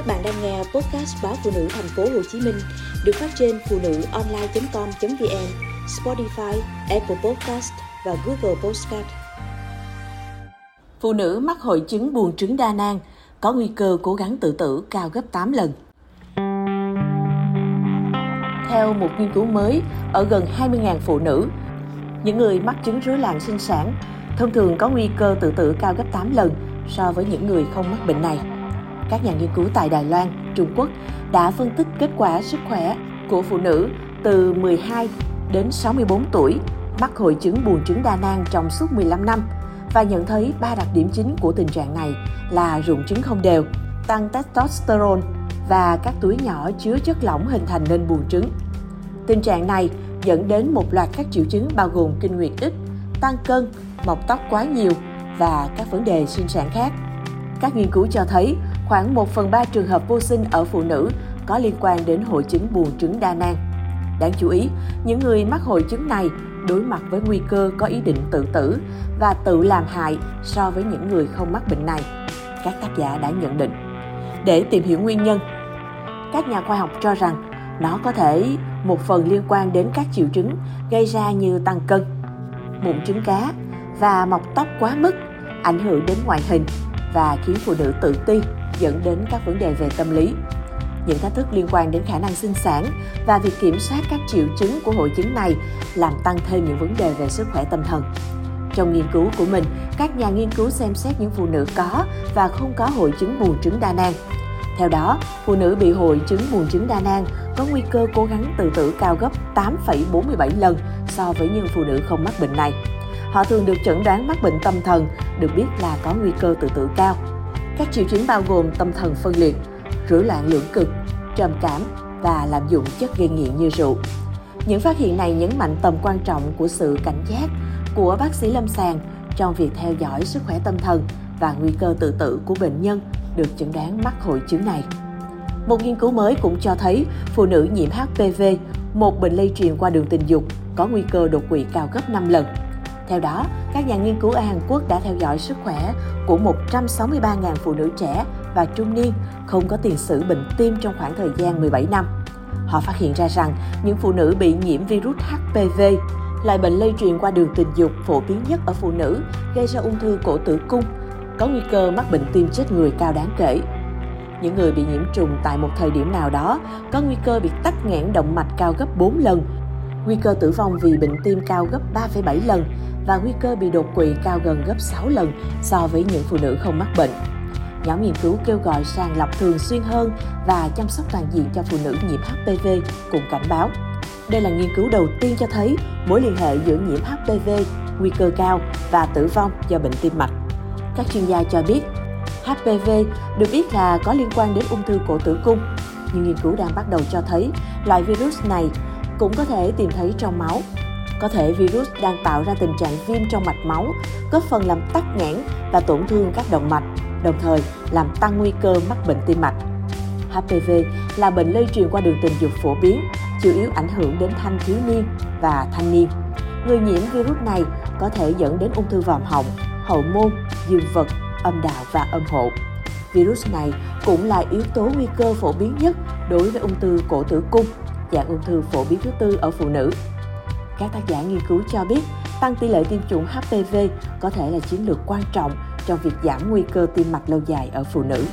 Các bạn đang nghe podcast báo phụ nữ thành phố Hồ Chí Minh được phát trên phụ nữ online.com.vn, Spotify, Apple Podcast và Google Podcast. Phụ nữ mắc hội chứng buồng trứng đa nang có nguy cơ cố gắng tự tử cao gấp 8 lần. Theo một nghiên cứu mới, ở gần 20.000 phụ nữ, những người mắc chứng rối loạn sinh sản thông thường có nguy cơ tự tử cao gấp 8 lần so với những người không mắc bệnh này các nhà nghiên cứu tại Đài Loan, Trung Quốc đã phân tích kết quả sức khỏe của phụ nữ từ 12 đến 64 tuổi mắc hội chứng buồng trứng đa nang trong suốt 15 năm và nhận thấy ba đặc điểm chính của tình trạng này là rụng trứng không đều, tăng testosterone và các túi nhỏ chứa chất lỏng hình thành nên buồng trứng. Tình trạng này dẫn đến một loạt các triệu chứng bao gồm kinh nguyệt ít, tăng cân, mọc tóc quá nhiều và các vấn đề sinh sản khác. Các nghiên cứu cho thấy khoảng 1 phần 3 trường hợp vô sinh ở phụ nữ có liên quan đến hội chứng buồng trứng đa nang. Đáng chú ý, những người mắc hội chứng này đối mặt với nguy cơ có ý định tự tử và tự làm hại so với những người không mắc bệnh này, các tác giả đã nhận định. Để tìm hiểu nguyên nhân, các nhà khoa học cho rằng nó có thể một phần liên quan đến các triệu chứng gây ra như tăng cân, mụn trứng cá và mọc tóc quá mức, ảnh hưởng đến ngoại hình và khiến phụ nữ tự ti dẫn đến các vấn đề về tâm lý. Những thách thức liên quan đến khả năng sinh sản và việc kiểm soát các triệu chứng của hội chứng này làm tăng thêm những vấn đề về sức khỏe tâm thần. Trong nghiên cứu của mình, các nhà nghiên cứu xem xét những phụ nữ có và không có hội chứng buồng trứng đa nang. Theo đó, phụ nữ bị hội chứng buồng trứng đa nang có nguy cơ cố gắng tự tử cao gấp 8,47 lần so với những phụ nữ không mắc bệnh này. Họ thường được chẩn đoán mắc bệnh tâm thần, được biết là có nguy cơ tự tử cao. Các triệu chứng bao gồm tâm thần phân liệt, rối loạn lưỡng cực, trầm cảm và lạm dụng chất gây nghiện như rượu. Những phát hiện này nhấn mạnh tầm quan trọng của sự cảnh giác của bác sĩ lâm sàng trong việc theo dõi sức khỏe tâm thần và nguy cơ tự tử của bệnh nhân được chẩn đoán mắc hội chứng này. Một nghiên cứu mới cũng cho thấy phụ nữ nhiễm HPV, một bệnh lây truyền qua đường tình dục, có nguy cơ đột quỵ cao gấp 5 lần. Theo đó, các nhà nghiên cứu ở Hàn Quốc đã theo dõi sức khỏe của 163.000 phụ nữ trẻ và trung niên không có tiền sử bệnh tim trong khoảng thời gian 17 năm. Họ phát hiện ra rằng những phụ nữ bị nhiễm virus HPV, loại bệnh lây truyền qua đường tình dục phổ biến nhất ở phụ nữ, gây ra ung thư cổ tử cung, có nguy cơ mắc bệnh tim chết người cao đáng kể. Những người bị nhiễm trùng tại một thời điểm nào đó có nguy cơ bị tắc nghẽn động mạch cao gấp 4 lần, nguy cơ tử vong vì bệnh tim cao gấp 3,7 lần và nguy cơ bị đột quỵ cao gần gấp 6 lần so với những phụ nữ không mắc bệnh. Nhóm nghiên cứu kêu gọi sàng lọc thường xuyên hơn và chăm sóc toàn diện cho phụ nữ nhiễm HPV cùng cảnh báo. Đây là nghiên cứu đầu tiên cho thấy mối liên hệ giữa nhiễm HPV, nguy cơ cao và tử vong do bệnh tim mạch. Các chuyên gia cho biết, HPV được biết là có liên quan đến ung thư cổ tử cung, nhưng nghiên cứu đang bắt đầu cho thấy loại virus này cũng có thể tìm thấy trong máu có thể virus đang tạo ra tình trạng viêm trong mạch máu, góp phần làm tắc nghẽn và tổn thương các động mạch, đồng thời làm tăng nguy cơ mắc bệnh tim mạch. HPV là bệnh lây truyền qua đường tình dục phổ biến, chủ yếu ảnh hưởng đến thanh thiếu niên và thanh niên. Người nhiễm virus này có thể dẫn đến ung thư vòm họng, hậu môn, dương vật, âm đạo và âm hộ. Virus này cũng là yếu tố nguy cơ phổ biến nhất đối với ung thư cổ tử cung, dạng ung thư phổ biến thứ tư ở phụ nữ. Các tác giả nghiên cứu cho biết, tăng tỷ lệ tiêm chủng HPV có thể là chiến lược quan trọng trong việc giảm nguy cơ tim mạch lâu dài ở phụ nữ.